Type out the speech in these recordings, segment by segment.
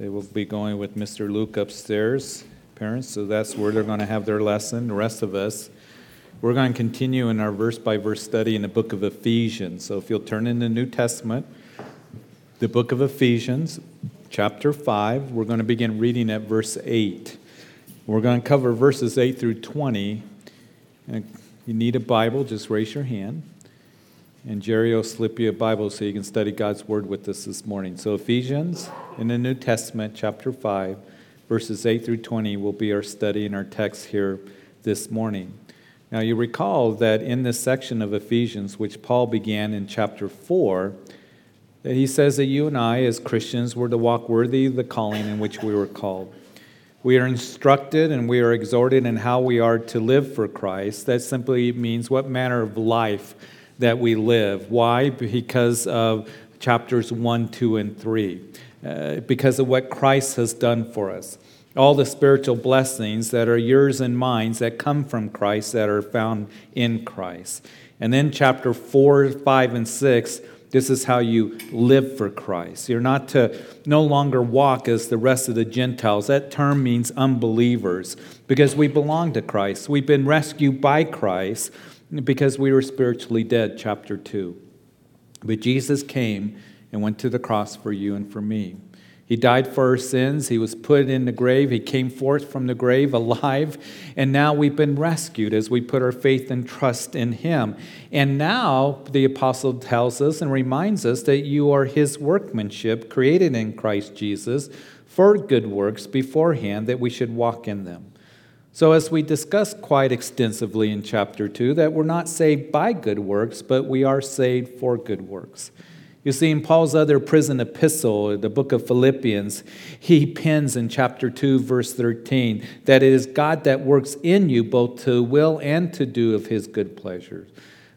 They will be going with Mr. Luke upstairs, parents, so that's where they're going to have their lesson. The rest of us, we're going to continue in our verse by verse study in the book of Ephesians. So if you'll turn in the New Testament, the book of Ephesians, chapter 5, we're going to begin reading at verse 8. We're going to cover verses 8 through 20. And you need a Bible, just raise your hand. And Jerry will slip you a Bible so you can study God's Word with us this morning. So, Ephesians in the New Testament, chapter 5, verses 8 through 20 will be our study and our text here this morning. Now, you recall that in this section of Ephesians, which Paul began in chapter 4, that he says that you and I, as Christians, were to walk worthy of the calling in which we were called. We are instructed and we are exhorted in how we are to live for Christ. That simply means what manner of life that we live. Why? Because of chapters 1, 2, and 3. Uh, because of what Christ has done for us. All the spiritual blessings that are yours and mine that come from Christ that are found in Christ. And then chapter 4, 5, and 6 this is how you live for Christ. You're not to no longer walk as the rest of the Gentiles. That term means unbelievers because we belong to Christ. We've been rescued by Christ because we were spiritually dead, chapter 2. But Jesus came and went to the cross for you and for me. He died for our sins. He was put in the grave. He came forth from the grave alive. And now we've been rescued as we put our faith and trust in Him. And now the apostle tells us and reminds us that you are His workmanship, created in Christ Jesus for good works beforehand, that we should walk in them. So, as we discussed quite extensively in chapter 2, that we're not saved by good works, but we are saved for good works. You see, in Paul's other prison epistle, the book of Philippians, he pens in chapter 2, verse 13, that it is God that works in you both to will and to do of his good pleasures.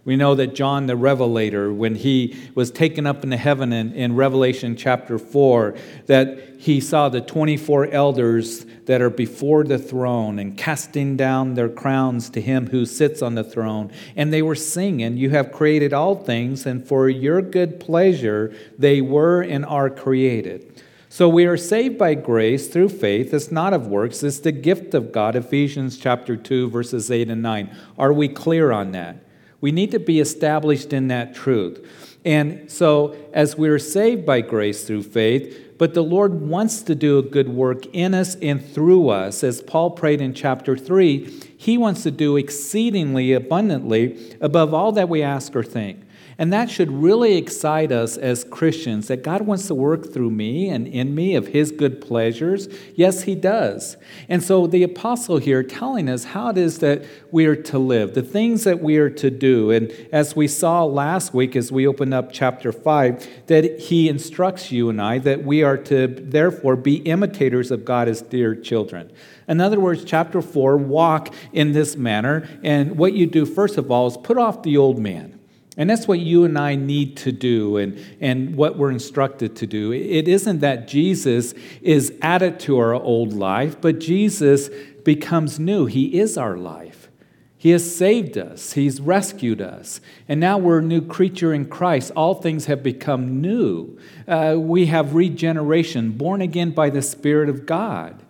We know that John the Revelator, when he was taken up into heaven in, in, Revelation chapter 4, that he saw the 24 elders that are before the throne and casting down their crowns to him who sits on the throne. And they were singing, You have created all things, and for your good pleasure they were and are created. So we are saved by grace through faith. It's not of works, it's the gift of God. Ephesians chapter 2, verses 8 and 9. Are we clear on that? We need to be established in that truth. And so, as we're saved by grace through faith, but the Lord wants to do a good work in us and through us, as Paul prayed in chapter 3, he wants to do exceedingly abundantly above all that we ask or think. And that should really excite us as Christians that God wants to work through me and in me of His good pleasures. Yes, He does. And so the apostle here telling us how it is that we are to live, the things that we are to do. And as we saw last week as we opened up chapter 5, that He instructs you and I that we are to therefore be imitators of God as dear children. In other words, chapter 4, walk in this manner. And what you do, first of all, is put off the old man. And that's what you and I need to do and, and what we're instructed to do. It isn't that Jesus is added to our old life, but Jesus becomes new. He is our life. He has saved us, He's rescued us. And now we're a new creature in Christ. All things have become new. Uh, we have regeneration, born again by the Spirit of God.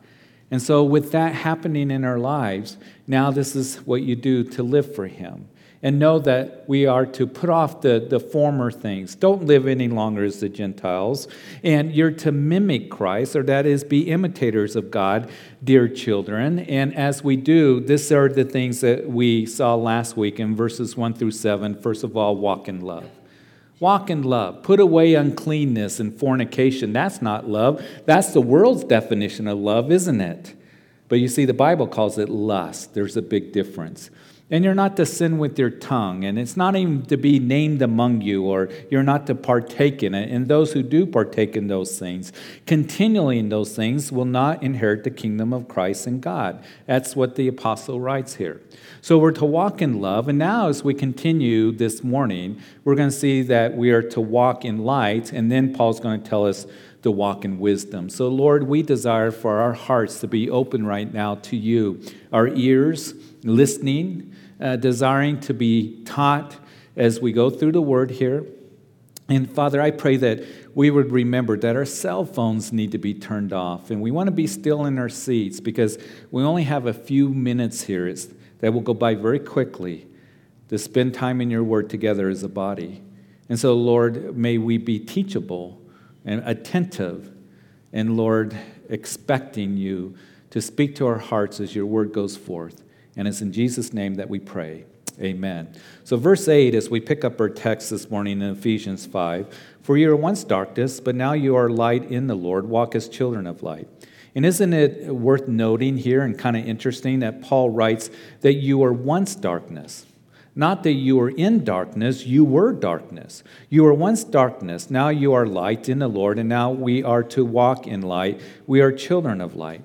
And so, with that happening in our lives, now this is what you do to live for Him and know that we are to put off the, the former things. Don't live any longer as the Gentiles. And you're to mimic Christ, or that is, be imitators of God, dear children. And as we do, these are the things that we saw last week in verses 1 through 7. First of all, walk in love. Walk in love. Put away uncleanness and fornication. That's not love. That's the world's definition of love, isn't it? But you see, the Bible calls it lust. There's a big difference. And you're not to sin with your tongue, and it's not even to be named among you, or you're not to partake in it. And those who do partake in those things, continually in those things, will not inherit the kingdom of Christ and God. That's what the apostle writes here. So we're to walk in love. And now, as we continue this morning, we're going to see that we are to walk in light, and then Paul's going to tell us to walk in wisdom. So, Lord, we desire for our hearts to be open right now to you, our ears listening uh, desiring to be taught as we go through the word here. And Father, I pray that we would remember that our cell phones need to be turned off and we want to be still in our seats because we only have a few minutes here it's, that will go by very quickly to spend time in your word together as a body. And so, Lord, may we be teachable and attentive, and Lord, expecting you to speak to our hearts as your word goes forth. And it's in Jesus' name that we pray. Amen. So, verse 8, as we pick up our text this morning in Ephesians 5 For you were once darkness, but now you are light in the Lord. Walk as children of light. And isn't it worth noting here and kind of interesting that Paul writes that you were once darkness? Not that you were in darkness, you were darkness. You were once darkness, now you are light in the Lord, and now we are to walk in light. We are children of light.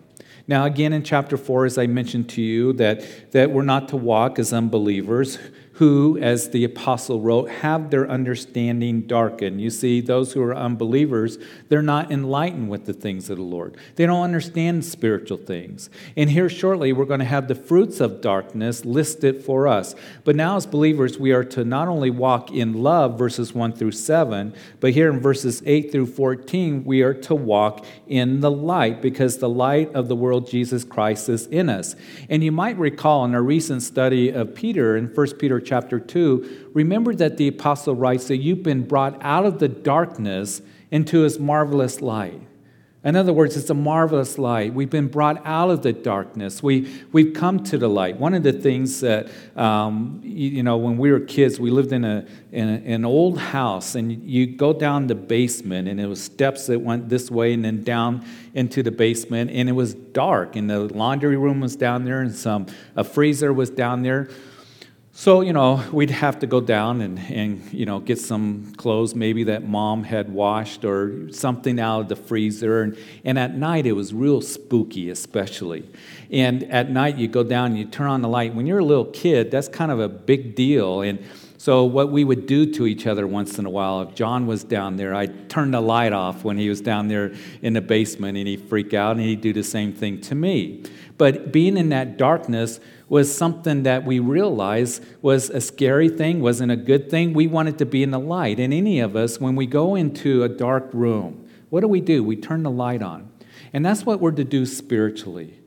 Now, again, in chapter 4, as I mentioned to you, that, that we're not to walk as unbelievers who, as the apostle wrote, have their understanding darkened. You see, those who are unbelievers, they're not enlightened with the things of the Lord. They don't understand spiritual things. And here shortly, we're going to have the fruits of darkness listed for us. But now, as believers, we are to not only walk in love, verses 1 through 7, but here in verses 8 through 14, we are to walk in the light because the light of the world, Jesus Christ, is in us. And you might recall in our recent study of Peter in 1 Peter chapter 2, remember that the apostle writes that you've been brought out of the darkness into his marvelous light. In other words, it's a marvelous light. We've been brought out of the darkness. We, we've come to the light. One of the things that, um, you, you, know, when we were kids, we lived in, a, in a, an old house, and you go down the basement, and it was steps that went this way and then down into the basement, and it was dark, and the laundry room was down there, and some a freezer was down there. So, you know, we'd have to go down and, and, you know, get some clothes maybe that mom had washed or something out of the freezer. And, and at night, it was real spooky, especially. And at night, you go down and you turn on the light. When you're a little kid, that's kind of a big deal. And so, what we would do to each other once in a while, if John was down there, I'd turn the light off when he was down there in the basement and he'd freak out and he'd do the same thing to me. But being in that darkness, was something that we realized was a scary thing, wasn't a good thing. We wanted to be in the light. And any of us, when we go into a dark room, what do we do? We turn the light on. And that's what we're to do spiritually.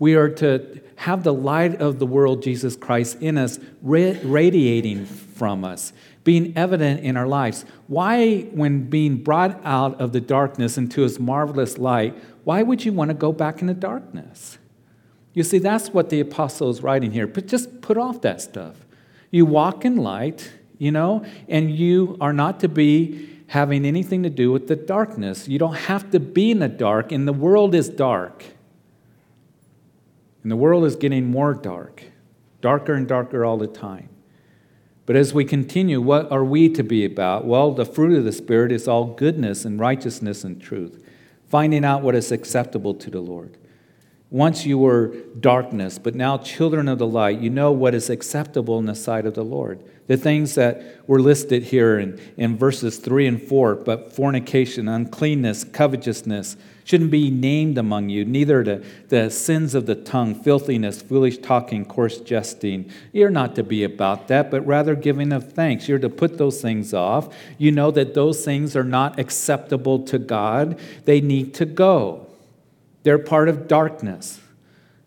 We are to have the light of the world, Jesus Christ, in us, radiating from us, being evident in our lives. Why, when being brought out of the darkness into his marvelous light, why would you want to go back into darkness? You see, that's what the apostle is writing here. But just put off that stuff. You walk in light, you know, and you are not to be having anything to do with the darkness. You don't have to be in the dark, and the world is dark. And the world is getting more dark, darker and darker all the time. But as we continue, what are we to be about? Well, the fruit of the Spirit is all goodness and righteousness and truth, finding out what is acceptable to the Lord. Once you were darkness, but now children of the light, you know what is acceptable in the sight of the Lord. The things that were listed here in, in verses 3 and 4, but fornication, uncleanness, covetousness shouldn't be named among you, neither the, the sins of the tongue, filthiness, foolish talking, coarse jesting. You're not to be about that, but rather giving of thanks. You're to put those things off. You know that those things are not acceptable to God, they need to go. They're part of darkness.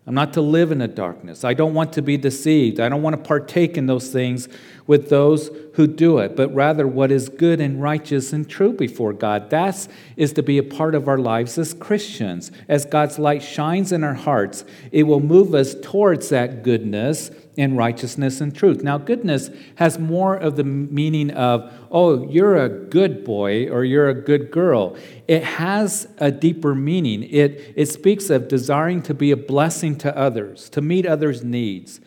I'm not to live in the darkness. I don't want to be deceived. I don't want to partake in those things with those who do it, but rather what is good and righteous and true before God. That is to be a part of our lives as Christians. As God's light shines in our hearts, it will move us towards that goodness and righteousness and truth. Now, goodness has more of the meaning of, oh, you're a good boy or you're a good girl. It has a deeper meaning. It, it speaks of desiring to be a blessing to others, to meet others' needs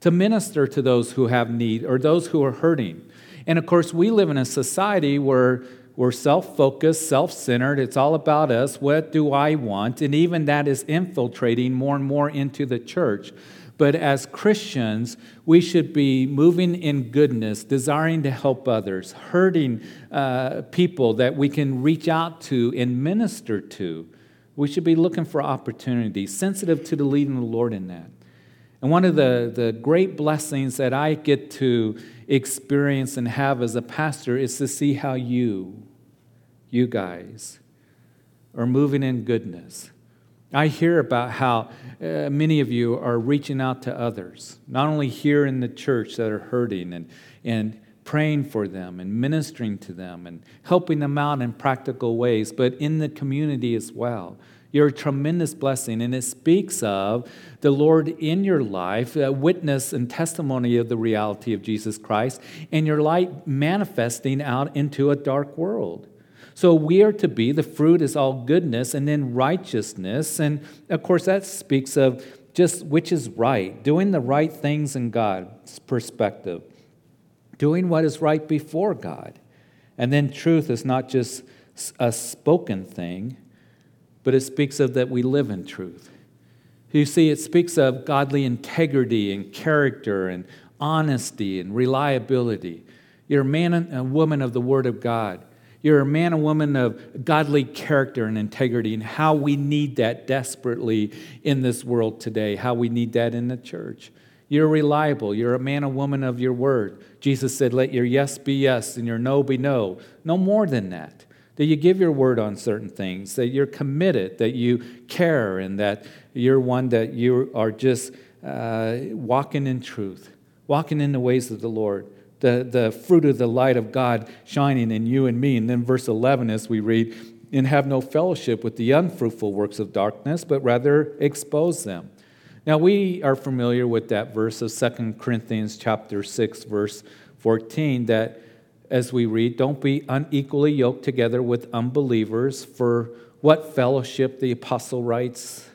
to minister to those who have need or those who are hurting. And of course, we live in a society where we're self focused, self centered. It's all about us. What do I want? And even that is infiltrating more and more into the church. But as Christians, we should be moving in goodness, desiring to help others, hurting uh, people that we can reach out to and minister to. We should be looking for opportunities, sensitive to the leading of the Lord in that. And one of the, the great blessings that I get to experience and have as a pastor is to see how you, you guys are moving in goodness. I hear about how uh, many of you are reaching out to others, not only here in the church that are hurting and, and praying for them and ministering to them and helping them out in practical ways, but in the community as well. You're a tremendous blessing, and it speaks of the Lord in your life, a witness and testimony of the reality of Jesus Christ, and your light manifesting out into a dark world. So we are to be, the fruit is all goodness and then righteousness. And of course, that speaks of just which is right, doing the right things in God's perspective, doing what is right before God. And then truth is not just a spoken thing, but it speaks of that we live in truth. You see, it speaks of godly integrity and character and honesty and reliability. You're a man and a woman of the Word of God. You're a man and woman of godly character and integrity, and how we need that desperately in this world today, how we need that in the church. You're reliable. You're a man and woman of your word. Jesus said, Let your yes be yes and your no be no. No more than that that you give your word on certain things, that you're committed, that you care, and that you're one that you are just uh, walking in truth, walking in the ways of the Lord. The, the fruit of the light of God shining in you and me. And then, verse 11, as we read, and have no fellowship with the unfruitful works of darkness, but rather expose them. Now, we are familiar with that verse of 2 Corinthians chapter 6, verse 14, that as we read, don't be unequally yoked together with unbelievers, for what fellowship, the apostle writes,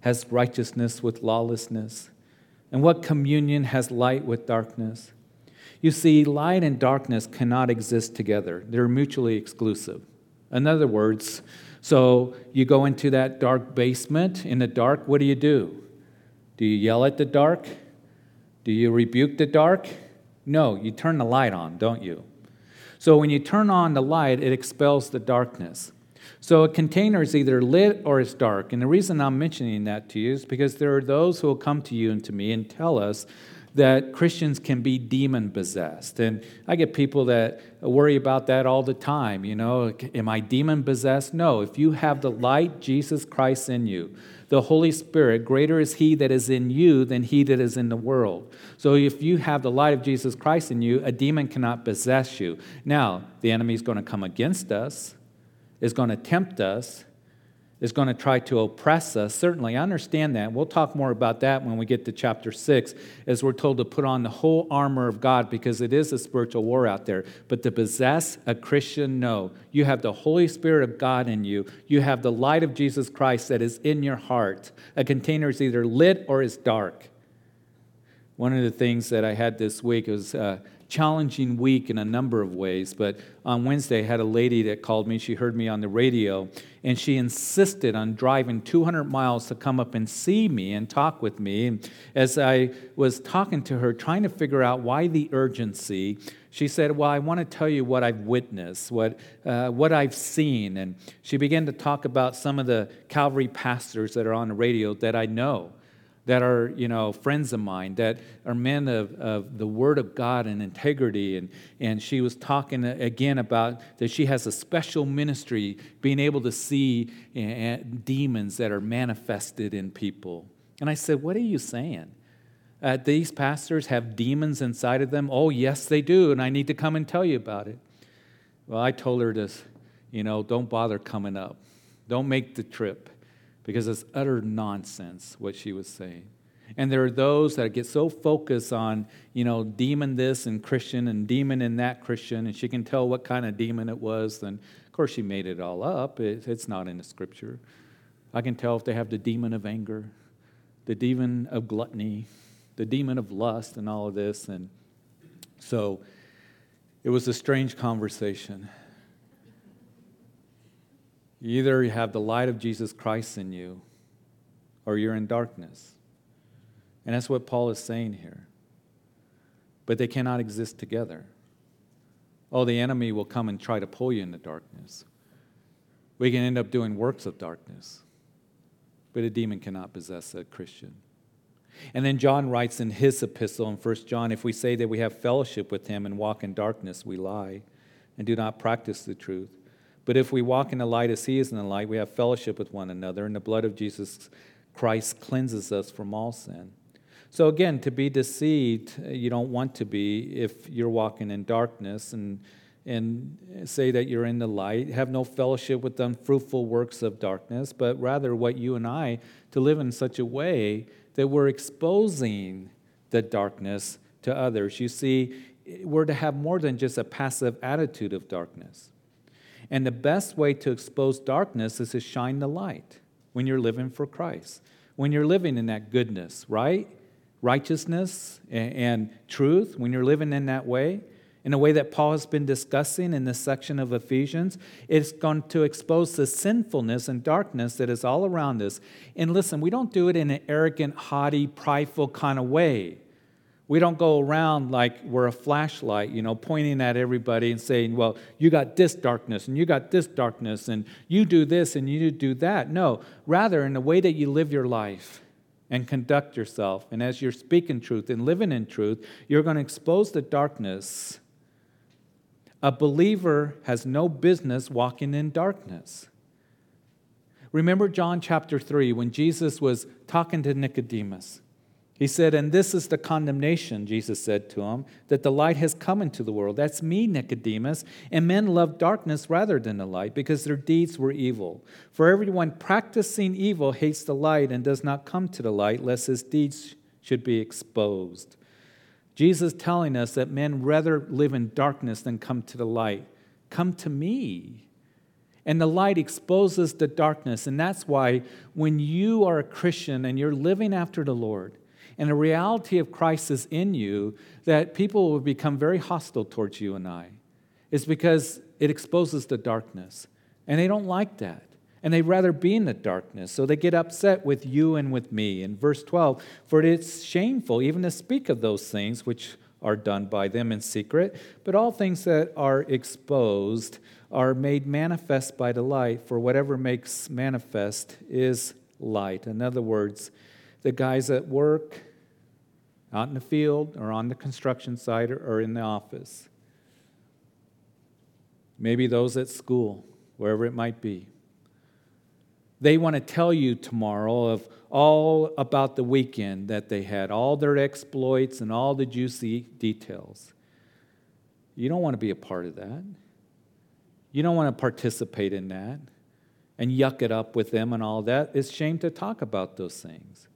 has righteousness with lawlessness? And what communion has light with darkness? You see, light and darkness cannot exist together, they're mutually exclusive. In other words, so you go into that dark basement in the dark, what do you do? Do you yell at the dark? Do you rebuke the dark? No, you turn the light on, don't you? So when you turn on the light, it expels the darkness. So a container is either lit or it's dark. And the reason I'm mentioning that to you is because there are those who will come to you and to me and tell us that Christians can be demon possessed. And I get people that worry about that all the time. You know, am I demon possessed? No. If you have the light, Jesus Christ in you, the Holy Spirit, greater is He that is in you than He that is in the world. So if you have the light of Jesus Christ in you, a demon cannot possess you. Now, the enemy is going to come against us, is going to tempt us, is going to try to oppress us. Certainly, I understand that. We'll talk more about that when we get to chapter 6, as we're told to put on the whole armor of God because it is a spiritual war out there. But to possess a Christian, no. You have the Holy Spirit of God in you, you have the light of Jesus Christ that is in your heart. A container is either lit or is dark. One of the things that I had this week was uh, challenging week in a number of ways. But on Wednesday, I had a lady that called me. She heard me on the radio, and she insisted on driving 200 miles to come up and see me and talk with me. And as I was talking to her, trying to figure out why the urgency, she said, Well, I want to tell you what I've witnessed, what, uh, what I've seen. And she began to talk about some of the Calvary pastors that are on the radio that I know that are you know friends of mine that are men of, of the word of god and integrity. And, and she was talking again about that she has a special ministry being able to see uh, demons that are manifested in people. And i said what are you saying? Uh, these pastors have demons inside of them? Oh yes they do and i need to come and tell you about it. Well i told her this you know don't bother coming up. Don't make the trip because it's utter nonsense what she was saying. And there are those that get so focused on, you know, demon this and Christian and demon in that Christian, and she can tell what kind of demon it was. Then, of course, she made it all up. It, it's not in the scripture. I can tell if they have the demon of anger, the demon of gluttony, the demon of lust, and all of this. And so it was a strange conversation. Either you have the light of Jesus Christ in you or you're in darkness. And that's what Paul is saying here. But they cannot exist together. Oh, the enemy will come and try to pull you into darkness. We can end up doing works of darkness. But a demon cannot possess a Christian. And then John writes in his epistle in 1 John if we say that we have fellowship with him and walk in darkness, we lie and do not practice the truth. But if we walk in the light as he is in the light, we have fellowship with one another, and the blood of Jesus Christ cleanses us from all sin. So, again, to be deceived, you don't want to be if you're walking in darkness and, and say that you're in the light. Have no fellowship with unfruitful works of darkness, but rather what you and I to live in such a way that we're exposing the darkness to others. You see, we're to have more than just a passive attitude of darkness. And the best way to expose darkness is to shine the light when you're living for Christ, when you're living in that goodness, right? Righteousness and, truth, when you're living in that way, in a way that Paul has been discussing in this section of Ephesians, it's going to expose the sinfulness and darkness that is all around us. And listen, we don't do it in an arrogant, haughty, prideful kind of way. We don't go around like we're a flashlight, you know, pointing at everybody and saying, well, you got this darkness and you got this darkness and you do this and you do that. No, rather, in the way that you live your life and conduct yourself, and as you're speaking truth and living in truth, you're going to expose the darkness. A believer has no business walking in darkness. Remember John chapter 3 when Jesus was talking to Nicodemus. He said, And this is the condemnation, Jesus said to him, that the light has come into the world. That's me, Nicodemus. And men love darkness rather than the light because their deeds were evil. For everyone practicing evil hates the light and does not come to the light, lest his deeds should be exposed. Jesus telling us that men rather live in darkness than come to the light. Come to me. And the light exposes the darkness. And that's why when you are a Christian and you're living after the Lord, and the reality of Christ is in you, that people will become very hostile towards you and I. It's because it exposes the darkness. And they don't like that. And they'd rather be in the darkness. So they get upset with you and with me. In verse 12, for it is shameful even to speak of those things which are done by them in secret, but all things that are exposed are made manifest by the light, for whatever makes manifest is light. In other words, the guys at work, out in the field, or on the construction site, or in the office. Maybe those at school, wherever it might be. They want to tell you tomorrow of all about the weekend that they had, all their exploits and all the juicy details. You don't want to be a part of that. You don't want to participate in that and yuck it up with them and all that. It's shame to talk about those things.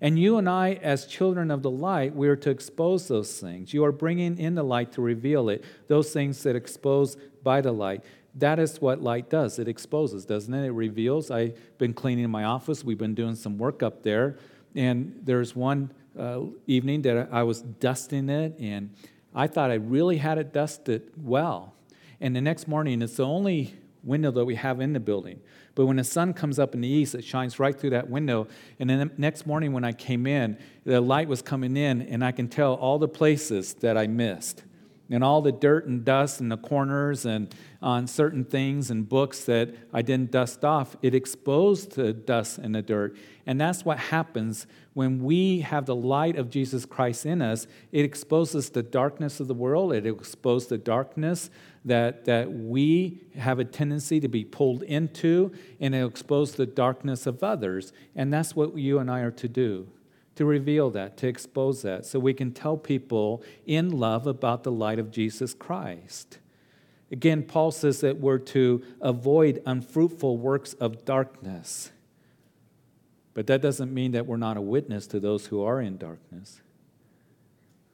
And you and I, as children of the light, we are to expose those things. You are bringing in the light to reveal it, those things that expose by the light. That is what light does. It exposes, doesn't it? It reveals. I've been cleaning my office. We've been doing some work up there. And there's one uh, evening that I was dusting it, and I thought I really had it dusted well. And the next morning, it's the only window that we have in the building. But when the sun comes up in the east, it shines right through that window. And then the next morning when I came in, the light was coming in, and I can tell all the places that I missed. And all the dirt and dust in the corners and on certain things and books that I didn't dust off, it exposed the dust and the dirt. And that's what happens when we have the light of Jesus Christ in us. It exposes the darkness of the world, it exposes the darkness that, that we have a tendency to be pulled into, and it exposes the darkness of others. And that's what you and I are to do to reveal that, to expose that, so we can tell people in love about the light of Jesus Christ. Again, Paul says that we're to avoid unfruitful works of darkness. But that doesn't mean that we're not a witness to those who are in darkness.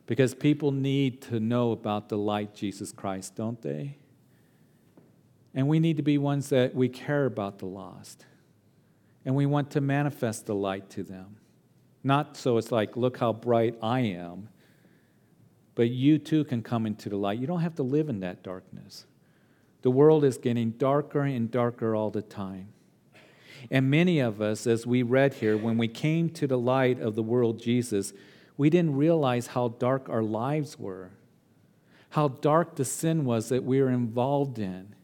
Because people need to know about the light, Jesus Christ, don't they? And we need to be ones that we care about the lost. And we want to manifest the light to them. Not so it's like, look how bright I am, but you too can come into the light. You don't have to live in that darkness. The world is getting darker and darker all the time. And many of us, as we read here, when we came to the light of the world, Jesus, we didn't realize how dark our lives were, how dark the sin was that we were involved in.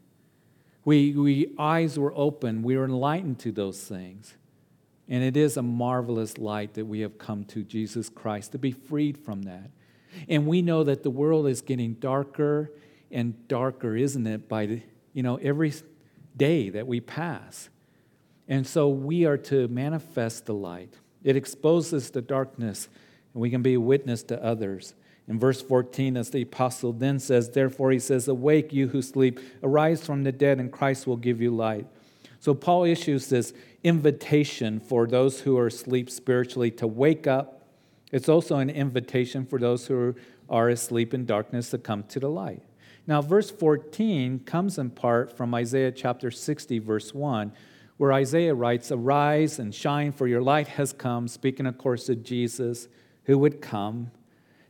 We, we eyes were open, we were enlightened to those things. And it is a marvelous light that we have come to Jesus Christ to be freed from that. And we know that the world is getting darker and darker, isn't it? By the, you know, every day that we pass. And so we are to manifest the light. It exposes the darkness, and we can be a witness to others. In verse 14, as the apostle then says, Therefore he says, Awake, you who sleep, arise from the dead, and Christ will give you light. So Paul issues this invitation for those who are asleep spiritually to wake up. It's also an invitation for those who are asleep in darkness to come to the light. Now, verse 14 comes in part from Isaiah chapter 60, verse 1, where Isaiah writes, Arise and shine, for your light has come, speaking, of course, of Jesus who would come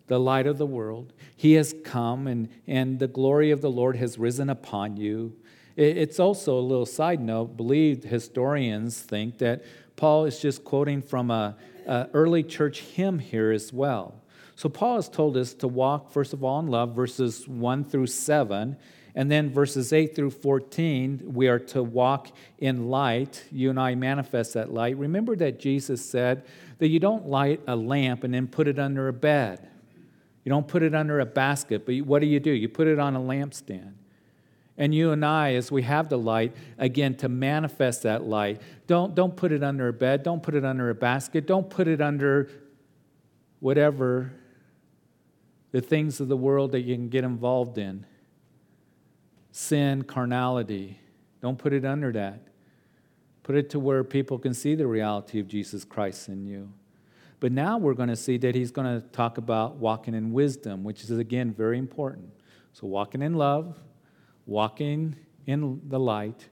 the light of the world. He has come, and, and the glory of the Lord has risen upon you. It's also a little side note. Believed historians think that Paul is just quoting from a, a early church hymn here as well. So Paul has told us to walk, first of all, in love, verses 1 through 7. And then verses 8 through 14, we are to walk in light. You and I manifest that light. Remember that Jesus said that you don't light a lamp and then put it under a bed. You don't put it under a basket, but what do you do? You put it on a lampstand. And you and I, as we have the light, again, to manifest that light, don't, don't put it under a bed, don't put it under a basket, don't put it under whatever the things of the world that you can get involved in sin, carnality. Don't put it under that. Put it to where people can see the reality of Jesus Christ in you. But now we're going to see that he's going to talk about walking in wisdom, which is, again, very important. So, walking in love, walking in the light,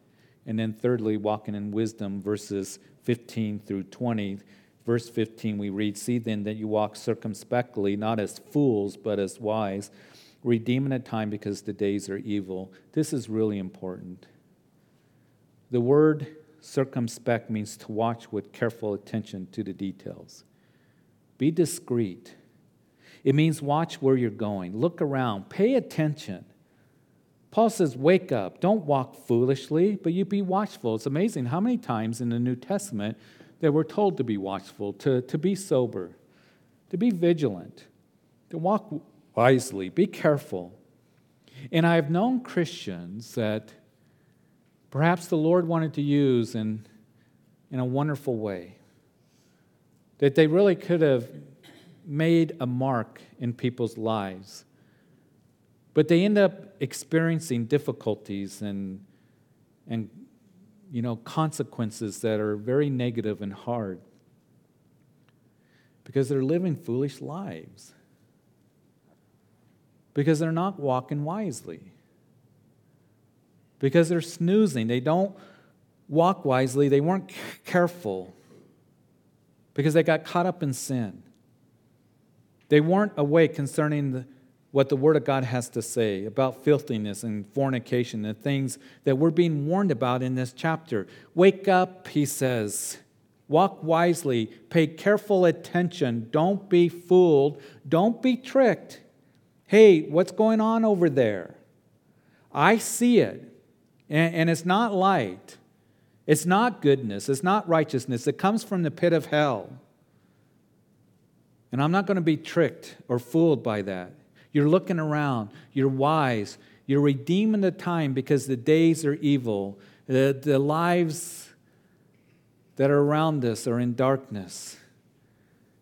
and then thirdly, walking in wisdom, verses 15 through 20. Verse 15, we read, See then that you walk circumspectly, not as fools, but as wise, redeeming a time because the days are evil. This is really important. The word circumspect means to watch with careful attention to the details. Be discreet. It means watch where you're going, look around, pay attention. Paul says, Wake up. Don't walk foolishly, but you be watchful. It's amazing how many times in the New Testament that we're told to be watchful, to, to be sober, to be vigilant, to walk wisely, be careful. And I have known Christians that perhaps the Lord wanted to use in, in a wonderful way that they really could have made a mark in people's lives. But they end up experiencing difficulties and, and you know, consequences that are very negative and hard because they're living foolish lives, because they're not walking wisely, because they're snoozing. They don't walk wisely, they weren't careful because they got caught up in sin. They weren't awake concerning the, what the Word of God has to say about filthiness and fornication and things that we're being warned about in this chapter. Wake up, he says. Walk wisely. Pay careful attention. Don't be fooled. Don't be tricked. Hey, what's going on over there? I see it, and, and it's not light. It's not goodness, it's not righteousness. It comes from the pit of hell. And I'm not going to be tricked or fooled by that. You're looking around, you're wise, you're redeeming the time because the days are evil. The, the lives that are around us are in darkness.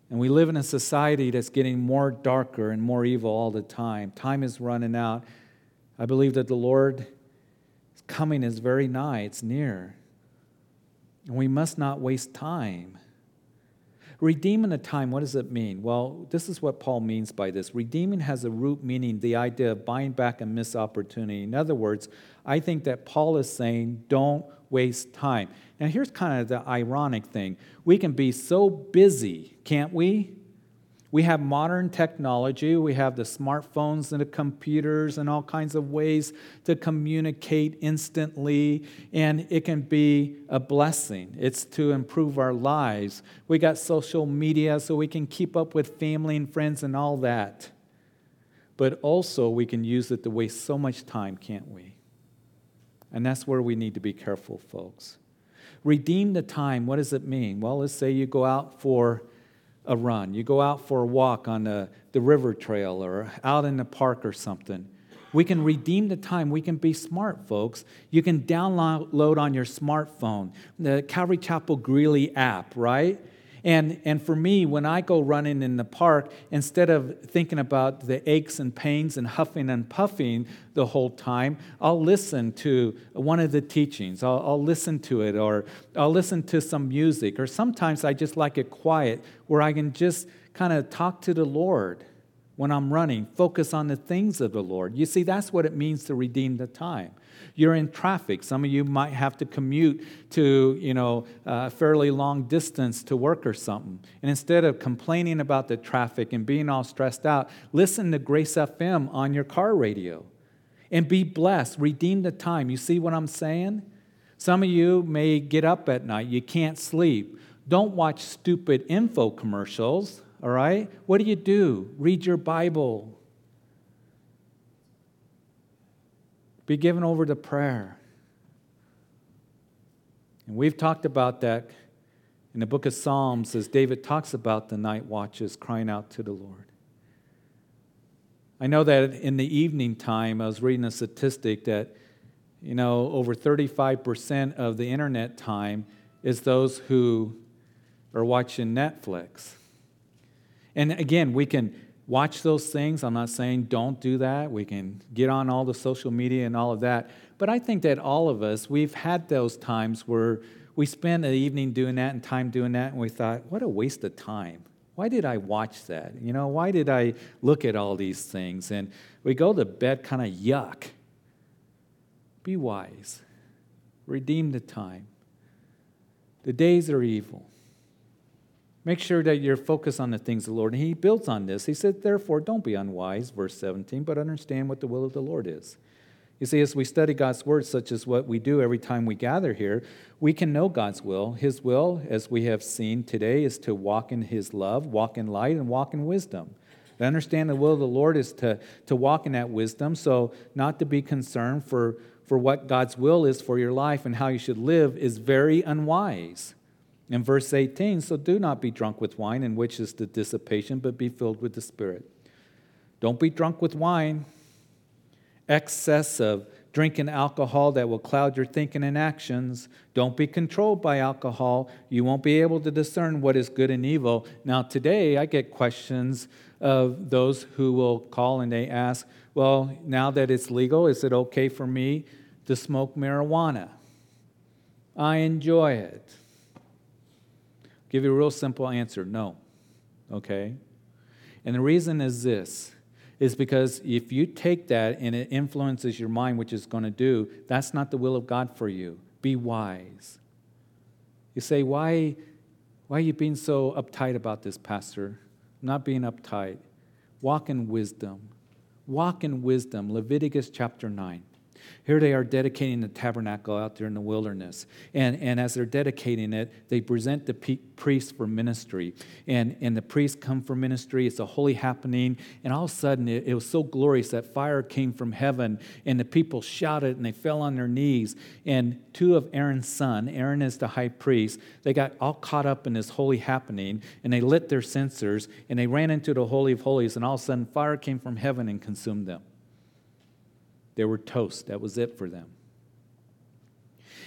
And we live in a society that's getting more darker and more evil all the time. Time is running out. I believe that the Lord coming is very nigh, it's near. And we must not waste time. Redeeming the time, what does it mean? Well, this is what Paul means by this. Redeeming has a root meaning, the idea of buying back a missed opportunity. In other words, I think that Paul is saying, don't waste time. Now, here's kind of the ironic thing we can be so busy, can't we? We have modern technology, we have the smartphones and the computers and all kinds of ways to communicate instantly, and it can be a blessing. It's to improve our lives. We got social media so we can keep up with family and friends and all that. But also, we can use it to waste so much time, can't we? And that's where we need to be careful, folks. Redeem the time, what does it mean? Well, let's say you go out for a run. You go out for a walk on the, the river trail or out in the park or something. We can redeem the time. We can be smart, folks. You can download on your smartphone the Calvary Chapel Greeley app, right? And, and for me, when I go running in the park, instead of thinking about the aches and pains and huffing and puffing the whole time, I'll listen to one of the teachings. I'll, I'll listen to it, or I'll listen to some music, or sometimes I just like it quiet where I can just kind of talk to the Lord when I'm running, focus on the things of the Lord. You see, that's what it means to redeem the time. You're in traffic. Some of you might have to commute to, you know, a fairly long distance to work or something. And instead of complaining about the traffic and being all stressed out, listen to Grace FM on your car radio and be blessed. Redeem the time. You see what I'm saying? Some of you may get up at night, you can't sleep. Don't watch stupid info commercials all right? What do you do? Read your Bible. Be given over to prayer. And we've talked about that in the book of Psalms as David talks about the night watches crying out to the Lord. I know that in the evening time, I was reading a statistic that, you know, over 35% of the internet time is those who are watching Netflix. And again, we can watch those things. I'm not saying don't do that. We can get on all the social media and all of that. But I think that all of us, we've had those times where we spend an evening doing that and time doing that, and we thought, what a waste of time. Why did I watch that? You know, why did I look at all these things? And we go to bed kind of yuck. Be wise. Redeem the time. The days are evil. Make sure that you're focused on the things of the Lord. And he builds on this. He said, Therefore, don't be unwise, verse 17, but understand what the will of the Lord is. You see, as we study God's word, such as what we do every time we gather here, we can know God's will. His will, as we have seen today, is to walk in His love, walk in light, and walk in wisdom. To understand the will of the Lord is to, to walk in that wisdom, so not to be concerned for, for what God's will is for your life and how you should live is very unwise. In verse 18, so do not be drunk with wine, in which is the dissipation, but be filled with the Spirit. Don't be drunk with wine, excess of drinking alcohol that will cloud your thinking and actions. Don't be controlled by alcohol. You won't be able to discern what is good and evil. Now, today I get questions of those who will call and they ask, Well, now that it's legal, is it okay for me to smoke marijuana? I enjoy it. Give you a real simple answer no. Okay? And the reason is this is because if you take that and it influences your mind, which is going to do, that's not the will of God for you. Be wise. You say, why, why are you being so uptight about this, Pastor? I'm not being uptight. Walk in wisdom. Walk in wisdom. Leviticus chapter 9. Here they are dedicating the tabernacle out there in the wilderness. And, and as they're dedicating it, they present the priests for ministry. And, and the priests come for ministry. It's a holy happening. And all of a sudden, it, it was so glorious that fire came from heaven. And the people shouted and they fell on their knees. And two of Aaron's son, Aaron is the high priest, they got all caught up in this holy happening. And they lit their censers and they ran into the Holy of Holies. And all of a sudden, fire came from heaven and consumed them. They were toast. That was it for them.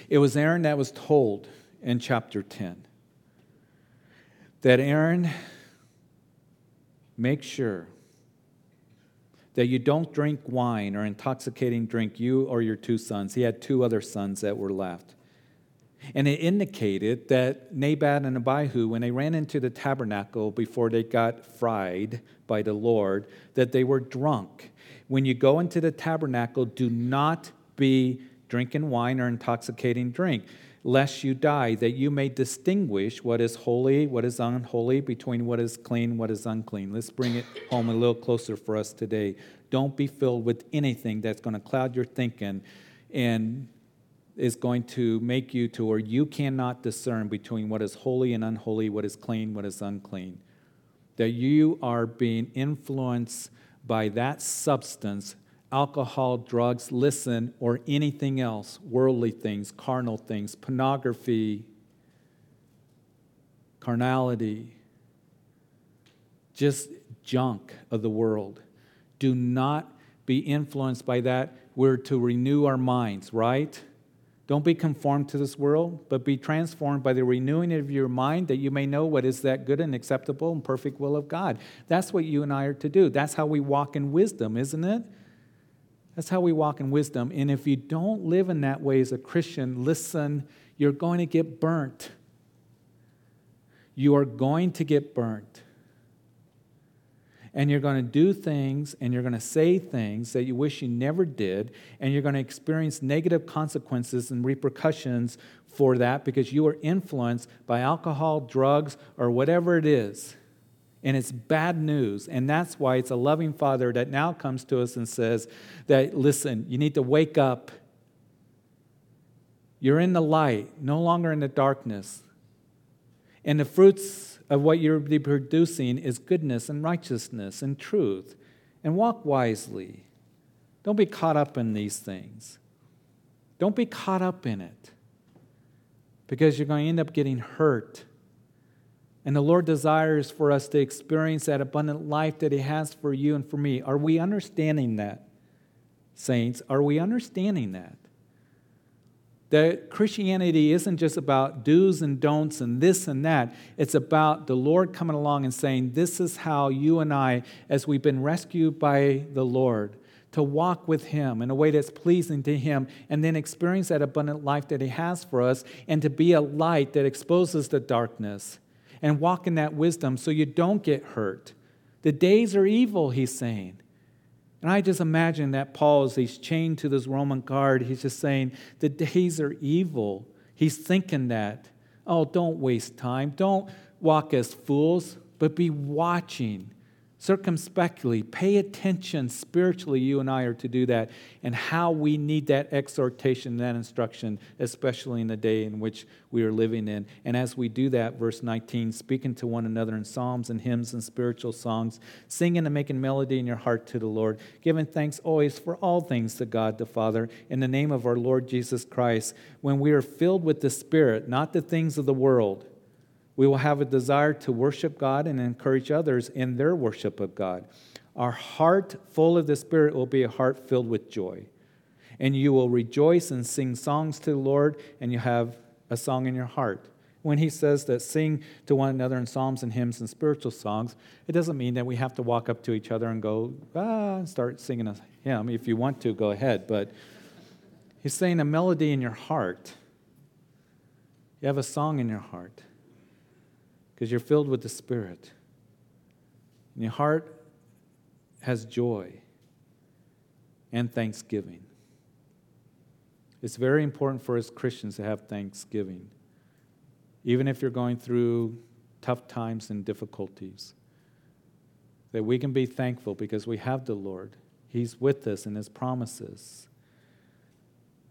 It was Aaron that was told in chapter 10 that Aaron, make sure that you don't drink wine or intoxicating drink, you or your two sons. He had two other sons that were left. And it indicated that Nadab and Abihu, when they ran into the tabernacle before they got fried by the Lord, that they were drunk when you go into the tabernacle, do not be drinking wine or intoxicating drink, lest you die, that you may distinguish what is holy, what is unholy, between what is clean, what is unclean. Let's bring it home a little closer for us today. Don't be filled with anything that's going to cloud your thinking and is going to make you to where you cannot discern between what is holy and unholy, what is clean, what is unclean. That you are being influenced by that substance, alcohol, drugs, listen, or anything else, worldly things, carnal things, pornography, carnality, just junk of the world. Do not be influenced by that. We're to renew our minds, right? Don't be conformed to this world, but be transformed by the renewing of your mind that you may know what is that good and acceptable and perfect will of God. That's what you and I are to do. That's how we walk in wisdom, isn't it? That's how we walk in wisdom. And if you don't live in that way as a Christian, listen, you're going to get burnt. You are going to get burnt and you're going to do things and you're going to say things that you wish you never did, and you're going to experience negative consequences and repercussions for that because you are influenced by alcohol, drugs, or whatever it is. And it's bad news. And that's why it's a loving father that now comes to us and says that, listen, you need to wake up. You're in the light, no longer in the darkness. And the fruits of what you're producing is goodness and righteousness and truth. And walk wisely. Don't be caught up in these things. Don't be caught up in it because you're going to end up getting hurt. And the Lord desires for us to experience that abundant life that He has for you and for me. Are we understanding that, saints? Are we understanding that? That Christianity isn't just about do's and don'ts and this and that. It's about the Lord coming along and saying, This is how you and I, as we've been rescued by the Lord, to walk with Him in a way that's pleasing to Him and then experience that abundant life that He has for us and to be a light that exposes the darkness and walk in that wisdom so you don't get hurt. The days are evil, He's saying. And I just imagine that Paul, as he's chained to this Roman guard, he's just saying, The days are evil. He's thinking that. Oh, don't waste time. Don't walk as fools, but be watching circumspectly. Pay attention spiritually, you and I are to do that, and how we need that exhortation, that instruction, especially in the day in which we are living in. And as we do that, verse 19, speaking to one another in psalms and hymns and spiritual songs, singing and making melody in your heart to the Lord, giving thanks always for all things to God the Father, in the name of our Lord Jesus Christ, when we are filled with the Spirit, not the things of the world we will have a desire to worship God and encourage others in their worship of God. Our heart full of the Spirit will be a heart filled with joy. And you will rejoice and sing songs to the Lord, and you have a song in your heart. When he says that sing to one another in psalms and hymns and spiritual songs, it doesn't mean that we have to walk up to each other and go, ah, and start singing a hymn. If you want to, go ahead. But he's saying a melody in your heart. You have a song in your heart because you're filled with the Spirit. And your heart has joy and thanksgiving. It's very important for us Christians to have thanksgiving, even if you're going through tough times and difficulties. That we can be thankful because we have the Lord. He's with us in His promises.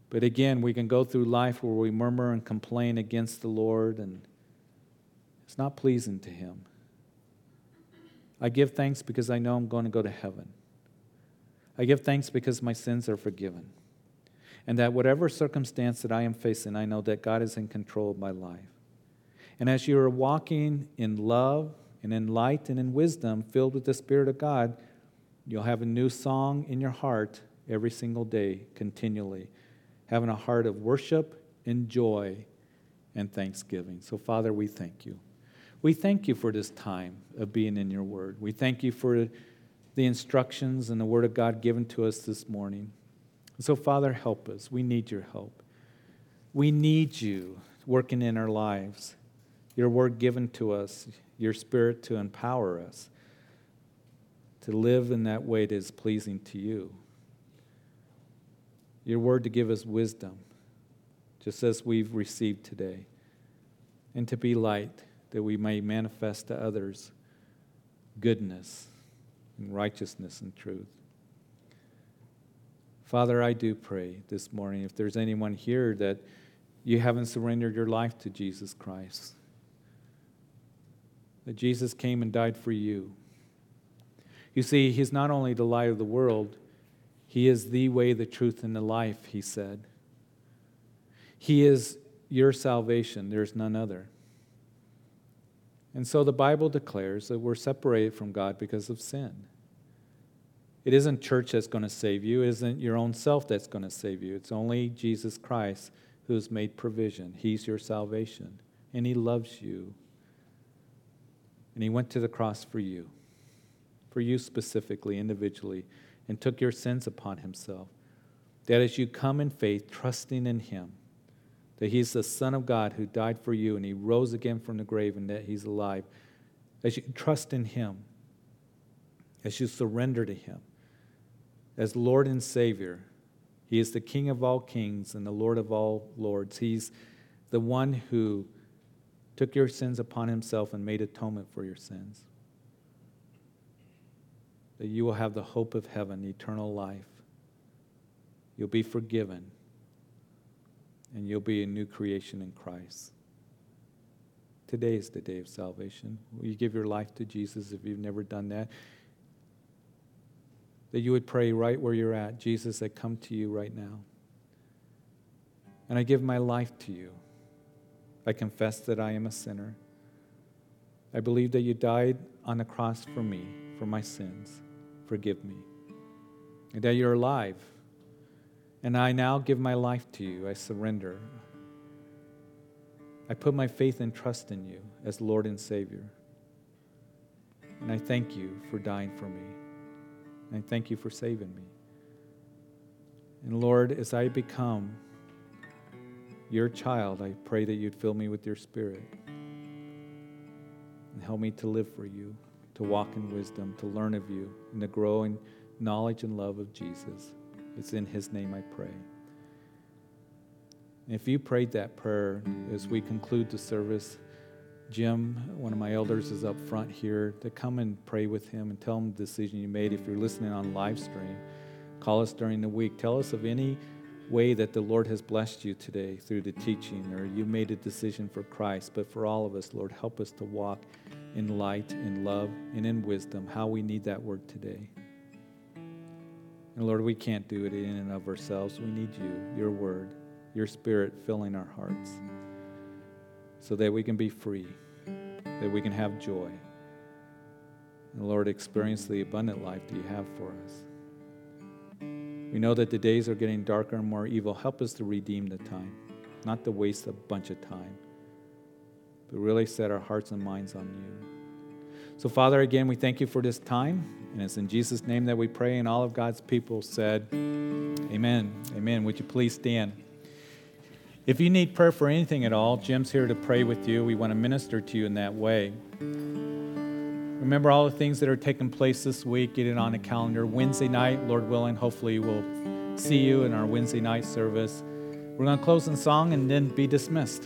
But again, we can go through life where we murmur and complain against the Lord and it's not pleasing to Him. I give thanks because I know I'm going to go to heaven. I give thanks because my sins are forgiven. And that whatever circumstance that I am facing, I know that God is in control of my life. And as you are walking in love and in light and in wisdom, filled with the Spirit of God, you'll have a new song in your heart every single day, continually, having a heart of worship and joy and thanksgiving. So, Father, we thank you. We thank you for this time of being in your word. We thank you for the instructions and the word of God given to us this morning. So, Father, help us. We need your help. We need you working in our lives, your word given to us, your spirit to empower us to live in that way that is pleasing to you. Your word to give us wisdom, just as we've received today, and to be light that we may manifest to others goodness and righteousness and truth. Father, I do pray this morning if there's anyone here that you haven't surrendered your life to Jesus Christ, that Jesus came and died for you. You see, He's not only the light of the world, He is the way, the truth, and the life, He said. He is your salvation, there's none other. And so the Bible declares that we're separated from God because of sin. It isn't church that's going to save you, it isn't your own self that's going to save you. It's only Jesus Christ who has made provision. He's your salvation, and He loves you. And He went to the cross for you, for you specifically, individually, and took your sins upon Himself. That as you come in faith, trusting in Him, that He's the Son of God who died for you and He rose again from the grave and that He's alive, as you trust in Him, as you surrender to Him, as Lord and Savior. He is the King of all kings and the Lord of all lords. He's the one who took your sins upon himself and made atonement for your sins. That you will have the hope of heaven, eternal life. You'll be forgiven, and you'll be a new creation in Christ. Today is the day of salvation. Will you give your life to Jesus if you've never done that? that you would pray right where you're at Jesus, I come to you right now. And I give my life to you. I confess that I am a sinner. I believe that you died on the cross for me, for my sins. Forgive me. And that you're alive. And I now give my life to you. I surrender. I put my faith and trust in you as Lord and Savior. And I thank you for dying for me. And I thank you for saving me. And Lord, as I become your child, I pray that you'd fill me with your spirit and help me to live for you, to walk in wisdom, to learn of you, and to grow in knowledge and love of Jesus. It's in his name I pray. If you prayed that prayer as we conclude the service, Jim, one of my elders, is up front here to come and pray with him and tell him the decision you made. If you're listening on live stream, call us during the week. Tell us of any way that the Lord has blessed you today through the teaching or you made a decision for Christ. But for all of us, Lord, help us to walk in light, in love, and in wisdom, how we need that word today. And Lord, we can't do it in and of ourselves. We need you, your word, your spirit filling our hearts so that we can be free, that we can have joy. And Lord, experience the abundant life that you have for us. We know that the days are getting darker and more evil. Help us to redeem the time, not to waste a bunch of time, but really set our hearts and minds on you. So, Father, again, we thank you for this time. And it's in Jesus' name that we pray. And all of God's people said, Amen. Amen. Would you please stand? If you need prayer for anything at all, Jim's here to pray with you. We want to minister to you in that way. Remember all the things that are taking place this week. Get it on a calendar. Wednesday night, Lord willing, hopefully we'll see you in our Wednesday night service. We're going to close in song and then be dismissed.